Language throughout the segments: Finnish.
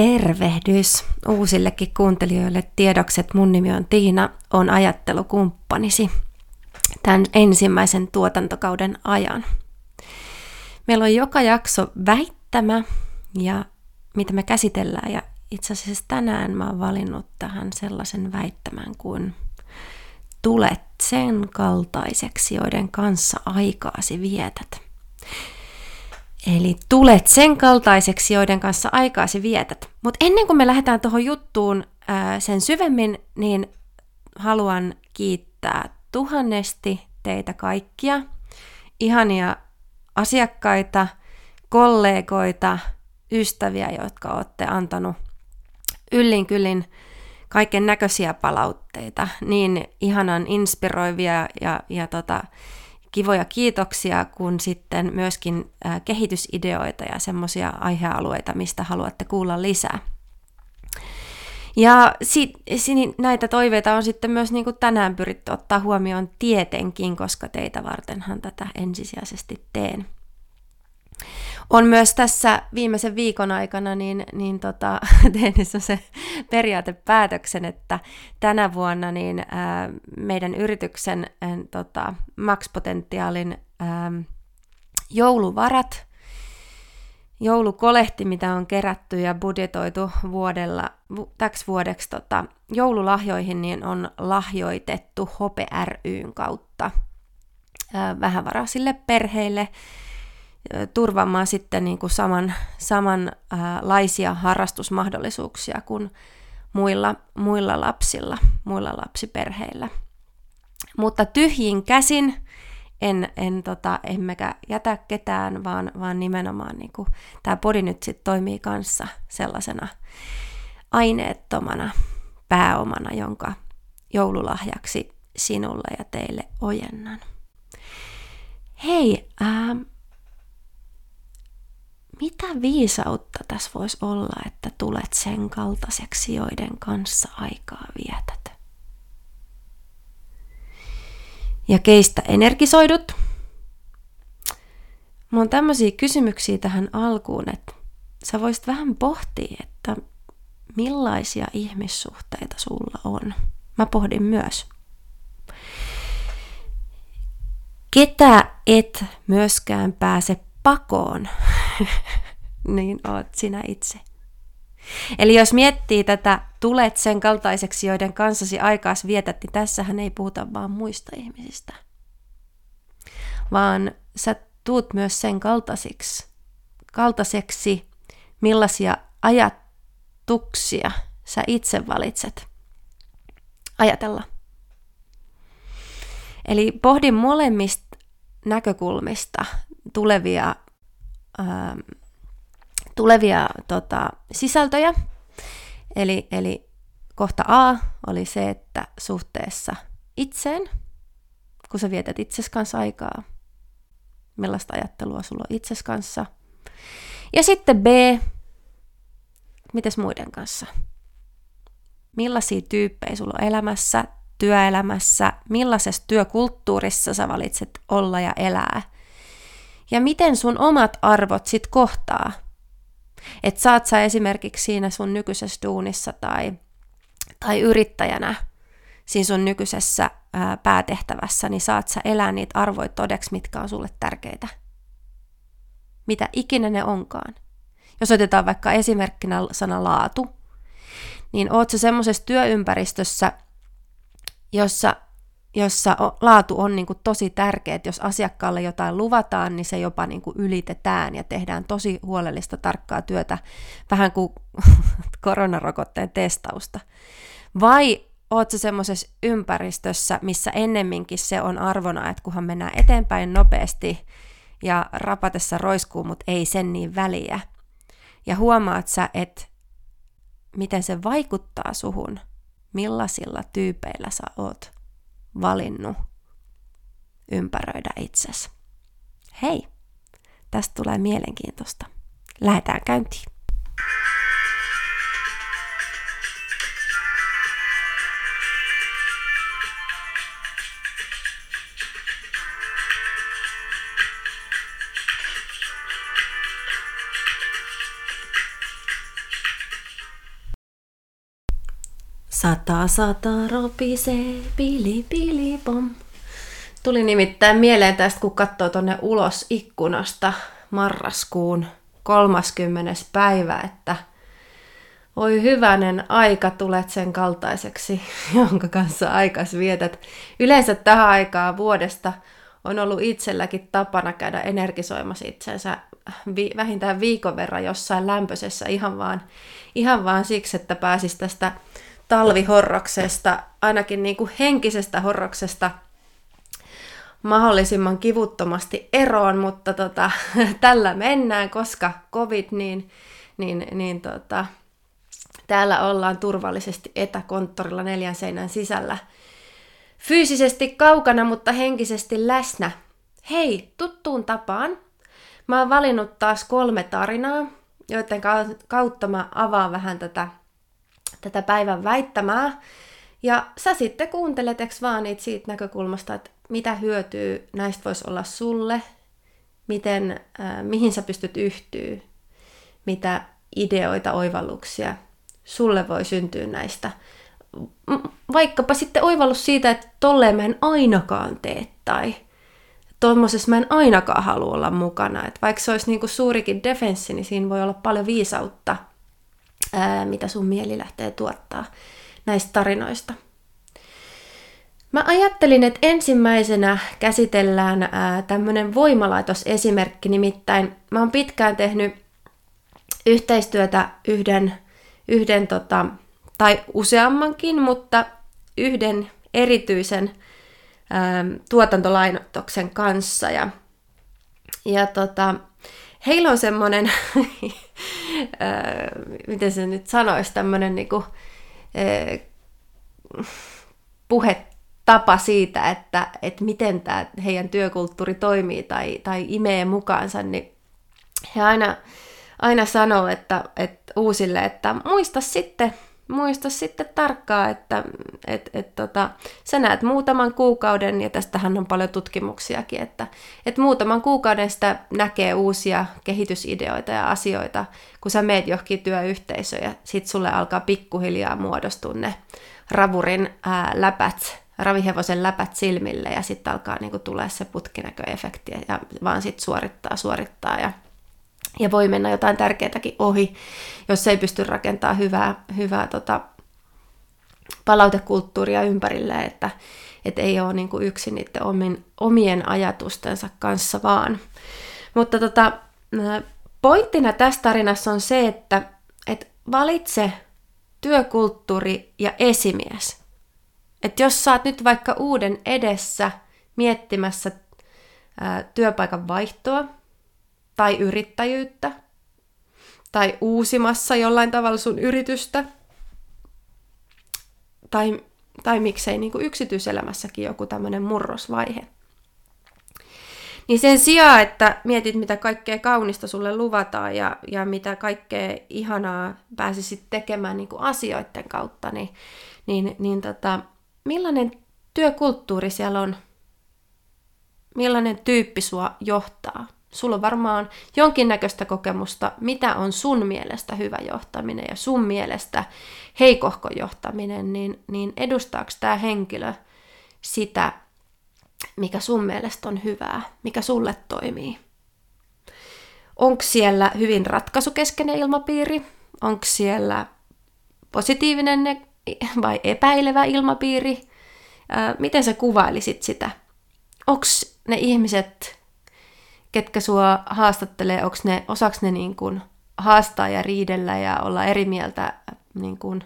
Tervehdys uusillekin kuuntelijoille tiedokset. Mun nimi on Tiina, on ajattelukumppanisi tämän ensimmäisen tuotantokauden ajan. Meillä on joka jakso väittämä ja mitä me käsitellään ja itse asiassa tänään mä oon valinnut tähän sellaisen väittämän kuin tulet sen kaltaiseksi, joiden kanssa aikaasi vietät. Eli tulet sen kaltaiseksi, joiden kanssa aikaasi vietät. Mutta ennen kuin me lähdetään tuohon juttuun ää, sen syvemmin, niin haluan kiittää tuhannesti teitä kaikkia, ihania asiakkaita, kollegoita, ystäviä, jotka olette antanut yllin kyllin kaiken näköisiä palautteita, niin ihanan inspiroivia ja, ja tota, kivoja kiitoksia, kun sitten myöskin äh, kehitysideoita ja semmoisia aihealueita, mistä haluatte kuulla lisää. Ja sit, sit, näitä toiveita on sitten myös niin kuin tänään pyritty ottaa huomioon tietenkin, koska teitä vartenhan tätä ensisijaisesti teen on myös tässä viimeisen viikon aikana niin, niin tota, tehnyt se periaatepäätöksen, että tänä vuonna niin, ää, meidän yrityksen ää, tota, max-potentiaalin ää, jouluvarat, joulukolehti, mitä on kerätty ja budjetoitu vuodella, täksi vuodeksi tota, joululahjoihin, niin on lahjoitettu Hope ryn kautta. Ää, vähävaraisille perheille, turvaamaan sitten niin kuin saman, samanlaisia harrastusmahdollisuuksia kuin muilla, muilla lapsilla, muilla lapsiperheillä. Mutta tyhjin käsin en, en tota, emmekä jätä ketään, vaan, vaan nimenomaan niin kuin, tämä podi nyt sit toimii kanssa sellaisena aineettomana pääomana, jonka joululahjaksi sinulle ja teille ojennan. Hei, ähm, mitä viisautta tässä voisi olla, että tulet sen kaltaiseksi, joiden kanssa aikaa vietät? Ja keistä energisoidut? Mulla on tämmöisiä kysymyksiä tähän alkuun, että sä voisit vähän pohtia, että millaisia ihmissuhteita sulla on. Mä pohdin myös. Ketä et myöskään pääse pakoon, niin oot sinä itse. Eli jos miettii tätä tulet sen kaltaiseksi, joiden kanssasi aikaas vietät, niin tässähän ei puhuta vaan muista ihmisistä. Vaan sä tuut myös sen kaltaisiksi, kaltaiseksi, millaisia ajatuksia sä itse valitset ajatella. Eli pohdin molemmista näkökulmista tulevia, ää, tulevia tota, sisältöjä. Eli, eli kohta A oli se, että suhteessa itseen, kun sä vietät itses kanssa aikaa, millaista ajattelua sulla on itses kanssa. Ja sitten B, mites muiden kanssa? Millaisia tyyppejä sulla on elämässä, työelämässä, millaisessa työkulttuurissa sä valitset olla ja elää – ja miten sun omat arvot sit kohtaa. Että saat sä esimerkiksi siinä sun nykyisessä duunissa tai, tai yrittäjänä siinä sun nykyisessä ää, päätehtävässä, niin saat sä elää niitä arvoja todeksi, mitkä on sulle tärkeitä. Mitä ikinä ne onkaan. Jos otetaan vaikka esimerkkinä sana laatu, niin oot sä semmoisessa työympäristössä, jossa jossa laatu on niin kuin tosi tärkeä, että jos asiakkaalle jotain luvataan, niin se jopa niin kuin ylitetään ja tehdään tosi huolellista tarkkaa työtä, vähän kuin koronarokotteen testausta. Vai oot se semmoisessa ympäristössä, missä ennemminkin se on arvona, että kunhan mennään eteenpäin nopeasti ja rapatessa roiskuu, mutta ei sen niin väliä. Ja huomaat sä, että miten se vaikuttaa suhun, millaisilla tyypeillä sä oot valinnut ympäröidä itsesi. Hei, tästä tulee mielenkiintoista. Lähdetään käyntiin. Sata sata ropisee, pili pili pom. Tuli nimittäin mieleen tästä, kun katsoo tonne ulos ikkunasta marraskuun 30. päivä, että Oi hyvänen aika tulet sen kaltaiseksi, jonka kanssa aikas vietät. Yleensä tähän aikaan vuodesta on ollut itselläkin tapana käydä energisoimassa itsensä vi- vähintään viikon verran jossain lämpöisessä ihan vaan, ihan vaan siksi, että pääsis tästä talvihorroksesta, ainakin niin kuin henkisestä horroksesta mahdollisimman kivuttomasti eroon, mutta tota, tällä mennään, koska covid, niin, niin, niin tota, täällä ollaan turvallisesti etäkonttorilla neljän seinän sisällä. Fyysisesti kaukana, mutta henkisesti läsnä. Hei, tuttuun tapaan. Mä oon valinnut taas kolme tarinaa, joiden kautta mä avaan vähän tätä, tätä päivän väittämää. Ja sä sitten kuuntelet vaan niitä siitä näkökulmasta, että mitä hyötyä näistä voisi olla sulle, miten, äh, mihin sä pystyt yhtyy, mitä ideoita, oivalluksia sulle voi syntyä näistä. Vaikkapa sitten oivallus siitä, että tolleen mä en ainakaan tee tai tuommoisessa mä en ainakaan halua olla mukana. Et vaikka se olisi niinku suurikin defenssi, niin siinä voi olla paljon viisautta, ää, mitä sun mieli lähtee tuottaa näistä tarinoista. Mä ajattelin, että ensimmäisenä käsitellään tämmöinen voimalaitosesimerkki, nimittäin mä oon pitkään tehnyt yhteistyötä yhden, yhden tota, tai useammankin, mutta yhden erityisen ää, tuotantolainotoksen kanssa. Ja, ja tota, heillä on semmoinen, miten se nyt sanoisi, tämmöinen niinku, ää, puhe tapa siitä, että, että miten tämä heidän työkulttuuri toimii tai, tai imee mukaansa, niin he aina, aina sanoo että, että uusille, että muista sitten, muista sitten tarkkaan, että et, et, tota, sä näet muutaman kuukauden, ja tästähän on paljon tutkimuksiakin, että et muutaman kuukauden sitä näkee uusia kehitysideoita ja asioita, kun sä meet johonkin työyhteisöön, ja sit sulle alkaa pikkuhiljaa muodostua ne ravurin ää, läpät ravihevosen läpät silmille ja sitten alkaa niinku tulee se putkinäköefekti ja vaan sitten suorittaa, suorittaa ja, ja voi mennä jotain tärkeätäkin ohi, jos ei pysty rakentamaan hyvää, hyvää tota, palautekulttuuria ympärille, että et ei ole niinku yksin niiden omin, omien ajatustensa kanssa vaan. Mutta tota, pointtina tässä tarinassa on se, että et valitse työkulttuuri ja esimies – että jos saat nyt vaikka uuden edessä miettimässä ää, työpaikan vaihtoa tai yrittäjyyttä tai uusimassa jollain tavalla sun yritystä tai, tai miksei niin kuin yksityiselämässäkin joku tämmöinen murrosvaihe. Niin sen sijaan, että mietit, mitä kaikkea kaunista sulle luvataan ja, ja mitä kaikkea ihanaa pääsisit tekemään niin kuin asioiden kautta, niin, niin, niin tota, millainen työkulttuuri siellä on? Millainen tyyppi sua johtaa? Sulla on varmaan jonkinnäköistä kokemusta, mitä on sun mielestä hyvä johtaminen ja sun mielestä heikohko johtaminen, niin, niin edustaako tämä henkilö sitä, mikä sun mielestä on hyvää, mikä sulle toimii? Onko siellä hyvin ratkaisukeskeinen ilmapiiri? Onko siellä positiivinen vai epäilevä ilmapiiri? miten sä kuvailisit sitä? Onks ne ihmiset, ketkä sua haastattelee, onks ne, osaks ne niin kuin haastaa ja riidellä ja olla eri mieltä niin kuin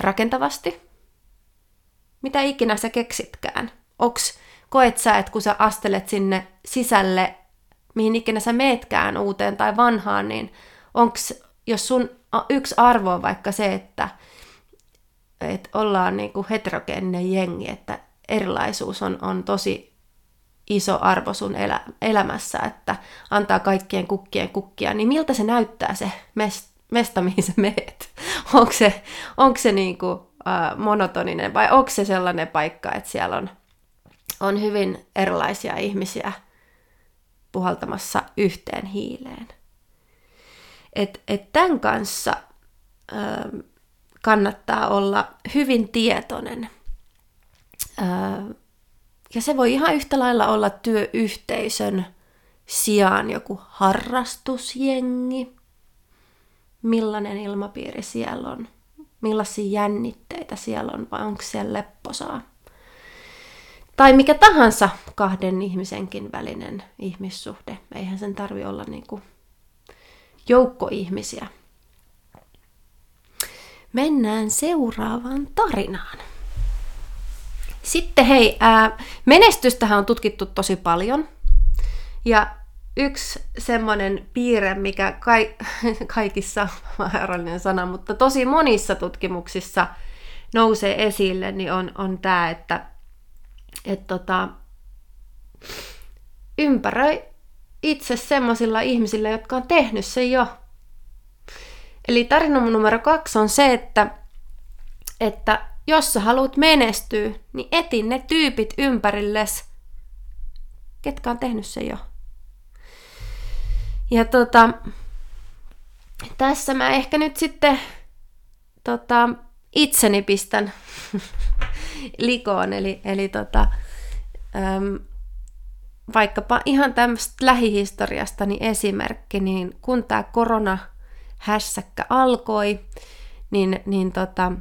rakentavasti? Mitä ikinä sä keksitkään? Onks, koet sä, että kun sä astelet sinne sisälle, mihin ikinä sä meetkään uuteen tai vanhaan, niin onks, jos sun yksi arvo on vaikka se, että että ollaan niin kuin heterogeeninen jengi, että erilaisuus on, on tosi iso arvo sun elä, elämässä, että antaa kaikkien kukkien kukkia, niin miltä se näyttää se mest, mesta, mihin sä meet? Onko se, onko se niin kuin, äh, monotoninen vai onko se sellainen paikka, että siellä on, on hyvin erilaisia ihmisiä puhaltamassa yhteen hiileen? Et, et tämän kanssa äh, kannattaa olla hyvin tietoinen. Ja se voi ihan yhtä lailla olla työyhteisön sijaan joku harrastusjengi, millainen ilmapiiri siellä on, millaisia jännitteitä siellä on, vai onko siellä lepposaa. Tai mikä tahansa kahden ihmisenkin välinen ihmissuhde. Eihän sen tarvi olla niin kuin joukko ihmisiä. Mennään seuraavaan tarinaan. Sitten hei, ää, menestystähän on tutkittu tosi paljon. Ja yksi semmoinen piirre, mikä kai, kaikissa, vaarallinen sana, mutta tosi monissa tutkimuksissa nousee esille, niin on, on tämä, että et tota, ympäröi itse semmoisilla ihmisillä, jotka on tehnyt sen jo. Eli tarina numero kaksi on se, että, että jos sä haluat menestyä, niin etin ne tyypit ympärilles, ketkä on tehnyt sen jo. Ja tota, tässä mä ehkä nyt sitten tota, itseni pistän likoon, eli, eli tota, äm, vaikkapa ihan tämmöistä lähihistoriastani esimerkki, niin kun tämä korona hässäkkä alkoi, niin, niin, tota,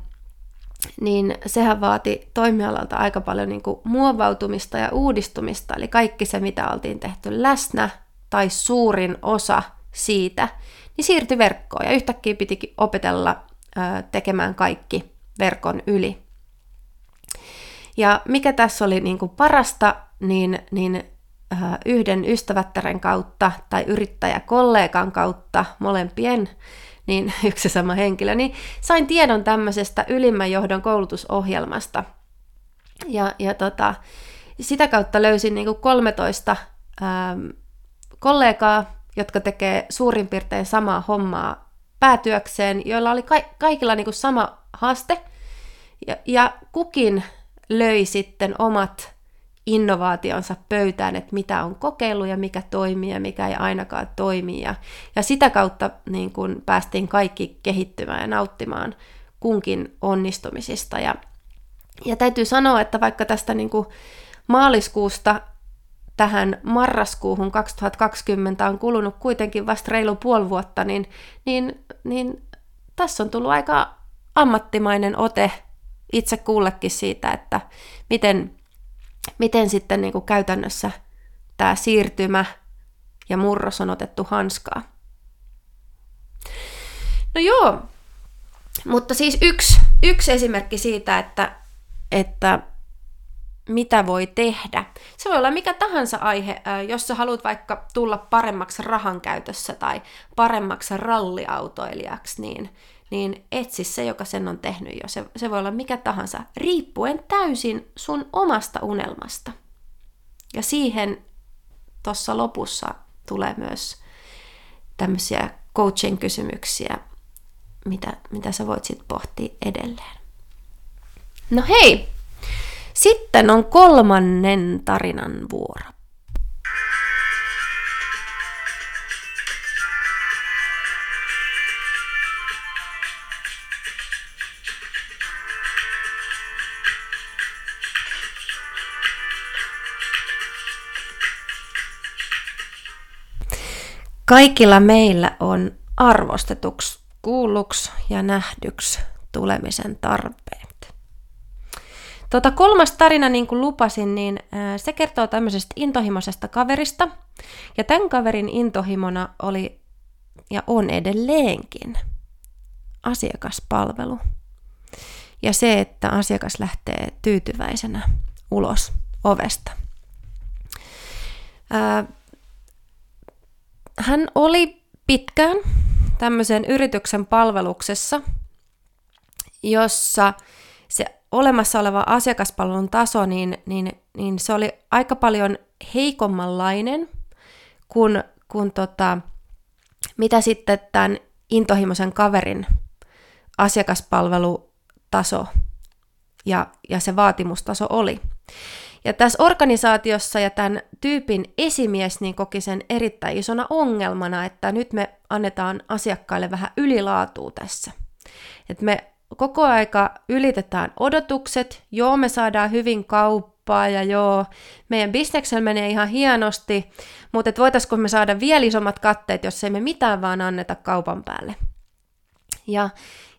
niin sehän vaati toimialalta aika paljon niin kuin muovautumista ja uudistumista, eli kaikki se, mitä oltiin tehty läsnä, tai suurin osa siitä, niin siirtyi verkkoon, ja yhtäkkiä pitikin opetella ö, tekemään kaikki verkon yli. Ja mikä tässä oli niin kuin parasta, niin, niin yhden ystävättären kautta tai yrittäjäkollegan kautta, molempien, niin yksi sama henkilö, niin sain tiedon tämmöisestä ylimmän johdon koulutusohjelmasta. Ja, ja tota, sitä kautta löysin niin kuin 13 ähm, kollegaa, jotka tekee suurin piirtein samaa hommaa päätyökseen, joilla oli ka- kaikilla niin kuin sama haaste, ja, ja kukin löi sitten omat innovaationsa pöytään, että mitä on kokeillut ja mikä toimii ja mikä ei ainakaan toimi. Ja, ja sitä kautta niin kun päästiin kaikki kehittymään ja nauttimaan kunkin onnistumisista. Ja, ja täytyy sanoa, että vaikka tästä niin kuin maaliskuusta tähän marraskuuhun 2020 on kulunut kuitenkin vasta reilu puoli vuotta, niin, niin, niin tässä on tullut aika ammattimainen ote itse kullekin siitä, että miten, miten sitten niin kuin käytännössä tämä siirtymä ja murros on otettu hanskaa. No joo, mutta siis yksi, yksi esimerkki siitä, että, että mitä voi tehdä. Se voi olla mikä tahansa aihe, jos sä haluat vaikka tulla paremmaksi rahan käytössä tai paremmaksi ralliautoilijaksi, niin, niin etsi se, joka sen on tehnyt jo. Se, se voi olla mikä tahansa, riippuen täysin sun omasta unelmasta. Ja siihen tuossa lopussa tulee myös tämmöisiä coaching-kysymyksiä, mitä, mitä sä voit sitten pohtia edelleen. No hei! Sitten on kolmannen tarinan vuoro. Kaikilla meillä on arvostetuksi, kuulluksi ja nähdyksi tulemisen tarpeet. Tota kolmas tarina, niin kuin lupasin, niin se kertoo tämmöisestä intohimoisesta kaverista. Ja tämän kaverin intohimona oli ja on edelleenkin asiakaspalvelu. Ja se, että asiakas lähtee tyytyväisenä ulos ovesta hän oli pitkään tämmöisen yrityksen palveluksessa, jossa se olemassa oleva asiakaspalvelun taso, niin, niin, niin se oli aika paljon heikommanlainen kuin, kuin tota, mitä sitten tämän intohimoisen kaverin asiakaspalvelutaso ja, ja se vaatimustaso oli. Ja tässä organisaatiossa ja tämän tyypin esimies niin koki sen erittäin isona ongelmana, että nyt me annetaan asiakkaille vähän ylilaatua tässä. Että me koko aika ylitetään odotukset, joo me saadaan hyvin kauppaa ja joo, meidän bisneksellä menee ihan hienosti, mutta et me saada vielä isommat katteet, jos ei me mitään vaan anneta kaupan päälle. Ja,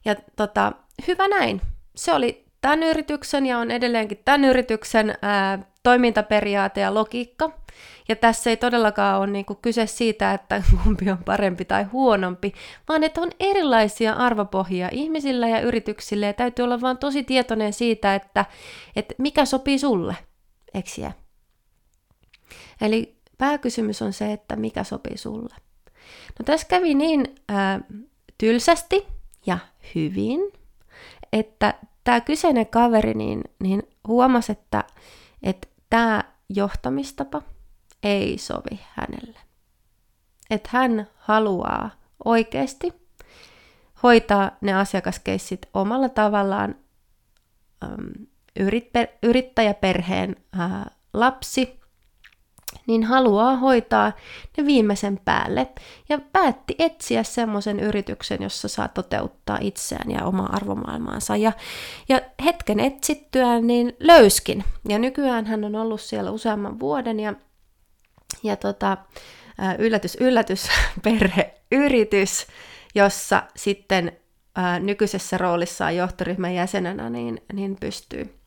ja tota, hyvä näin. Se oli tämän yrityksen ja on edelleenkin tämän yrityksen ää, toimintaperiaate ja logiikka. Ja tässä ei todellakaan ole niinku kyse siitä, että kumpi on parempi tai huonompi, vaan että on erilaisia arvopohjia ihmisillä ja yrityksille ja täytyy olla vaan tosi tietoinen siitä, että, että mikä sopii sulle, eksiä. Eli pääkysymys on se, että mikä sopii sulle. No tässä kävi niin ää, tylsästi ja hyvin, että tämä kyseinen kaveri niin, niin huomasi, että, että tämä johtamistapa ei sovi hänelle. Että hän haluaa oikeasti hoitaa ne asiakaskeissit omalla tavallaan yrittäjäperheen lapsi niin haluaa hoitaa ne viimeisen päälle ja päätti etsiä semmoisen yrityksen, jossa saa toteuttaa itseään ja omaa arvomaailmaansa. Ja, ja hetken etsittyään niin löyskin. Ja nykyään hän on ollut siellä useamman vuoden ja, ja tota, yllätys, yllätys, perheyritys, jossa sitten nykyisessä roolissaan johtoryhmän jäsenenä niin, niin pystyy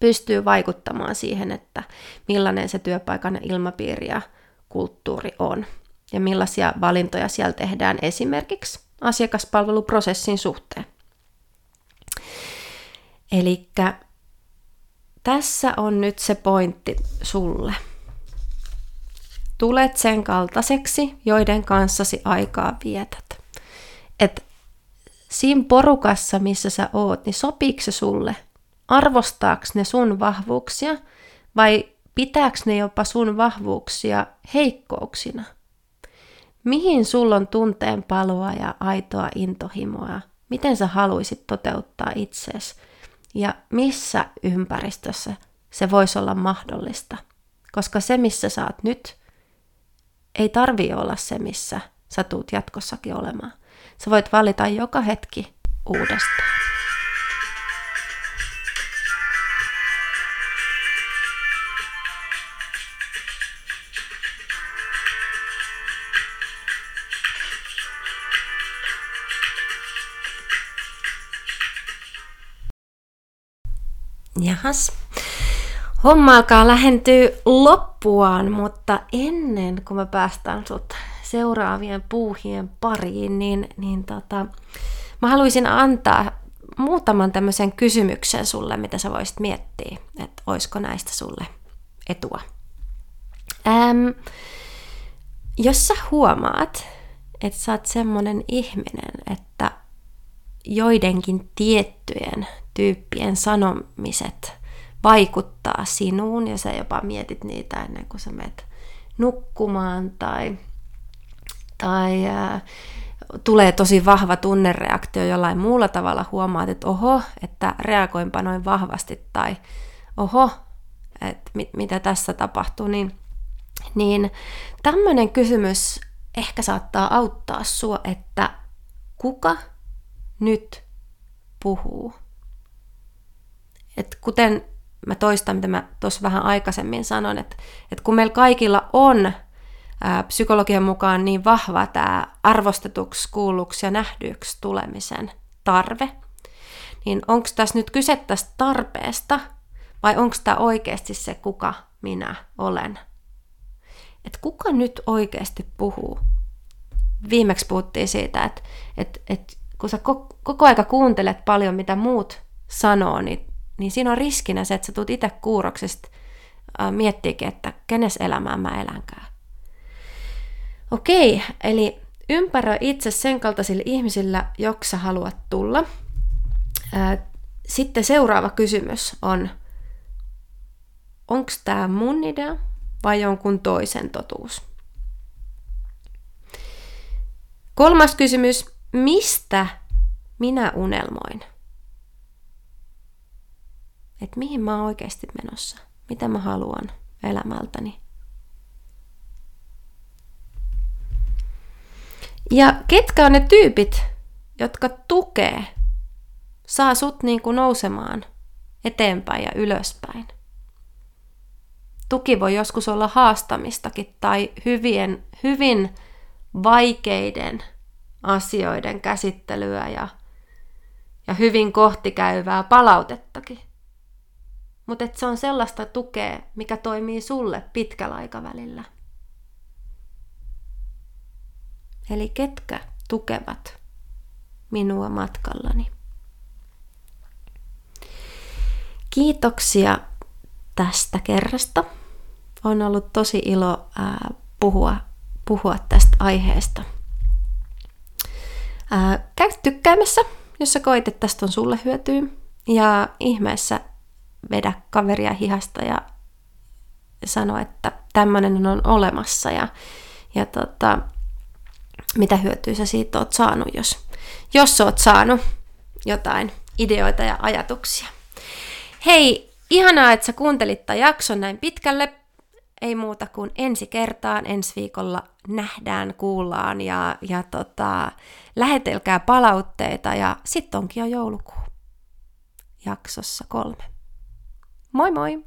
pystyy vaikuttamaan siihen, että millainen se työpaikan ilmapiiri ja kulttuuri on ja millaisia valintoja siellä tehdään esimerkiksi asiakaspalveluprosessin suhteen. Eli tässä on nyt se pointti sulle. Tulet sen kaltaiseksi, joiden kanssasi aikaa vietät. Et siinä porukassa, missä sä oot, niin sopiiko se sulle arvostaaks ne sun vahvuuksia vai pitääks ne jopa sun vahvuuksia heikkouksina? Mihin sulla on tunteen paloa ja aitoa intohimoa? Miten sä haluaisit toteuttaa itseesi? Ja missä ympäristössä se voisi olla mahdollista? Koska se, missä sä oot nyt, ei tarvi olla se, missä sä tuut jatkossakin olemaan. Sä voit valita joka hetki uudestaan. Jahas. Homma alkaa lähentyä loppuaan, mutta ennen kuin me päästään sut seuraavien puuhien pariin, niin, niin tota, mä haluaisin antaa muutaman tämmöisen kysymyksen sulle, mitä sä voisit miettiä, että olisiko näistä sulle etua. Ähm, jos sä huomaat, että sä oot semmonen ihminen, että joidenkin tiettyjen tyyppien sanomiset vaikuttaa sinuun ja sä jopa mietit niitä ennen kuin sä menet nukkumaan tai, tai ää, tulee tosi vahva tunnereaktio jollain muulla tavalla, huomaat, että oho, että reagoinpa noin vahvasti tai oho, että mit, mitä tässä tapahtuu, niin, niin tämmöinen kysymys ehkä saattaa auttaa sua, että kuka nyt puhuu. Et kuten mä toistan, mitä mä tuossa vähän aikaisemmin sanon, että, että kun meillä kaikilla on ää, psykologian mukaan niin vahva tämä arvostetuksi, kuulluksi ja nähdyksi tulemisen tarve, niin onko tässä nyt kyse tästä tarpeesta vai onko tämä oikeasti se, kuka minä olen? Et kuka nyt oikeasti puhuu? Viimeksi puhuttiin siitä, että, että, että kun sä koko aika kuuntelet paljon, mitä muut sanoo, niin, niin siinä on riskinä se, että sä tulet itse kuuroksesta miettiikin, että kenes elämää mä elänkään. Okei, eli ympäröi itse sen kaltaisilla ihmisillä, jotka haluat tulla. Sitten seuraava kysymys on, onko tämä mun idea vai jonkun toisen totuus? Kolmas kysymys, mistä minä unelmoin? Että mihin mä oon oikeasti menossa? Mitä mä haluan elämältäni? Ja ketkä on ne tyypit, jotka tukee saa sut niin kuin nousemaan eteenpäin ja ylöspäin. Tuki voi joskus olla haastamistakin tai hyvien, hyvin vaikeiden asioiden käsittelyä ja, ja hyvin kohtikäyvää palautettakin. Mutta se on sellaista tukea, mikä toimii sulle pitkällä aikavälillä. Eli ketkä tukevat minua matkallani. Kiitoksia tästä kerrasta. On ollut tosi ilo ää, puhua, puhua tästä aiheesta. Ää, käy tykkäämässä, jos sä koit, että tästä on sulle hyötyä. Ja ihmeessä vedä kaveria hihasta ja sano, että tämmöinen on olemassa ja, ja tota, mitä hyötyä sä siitä oot saanut, jos, jos sä oot saanut jotain ideoita ja ajatuksia. Hei, ihanaa, että sä kuuntelit tämän jakson näin pitkälle. Ei muuta kuin ensi kertaan, ensi viikolla nähdään, kuullaan ja, ja tota, lähetelkää palautteita ja sitten onkin jo joulukuu jaksossa kolme. Moi moi!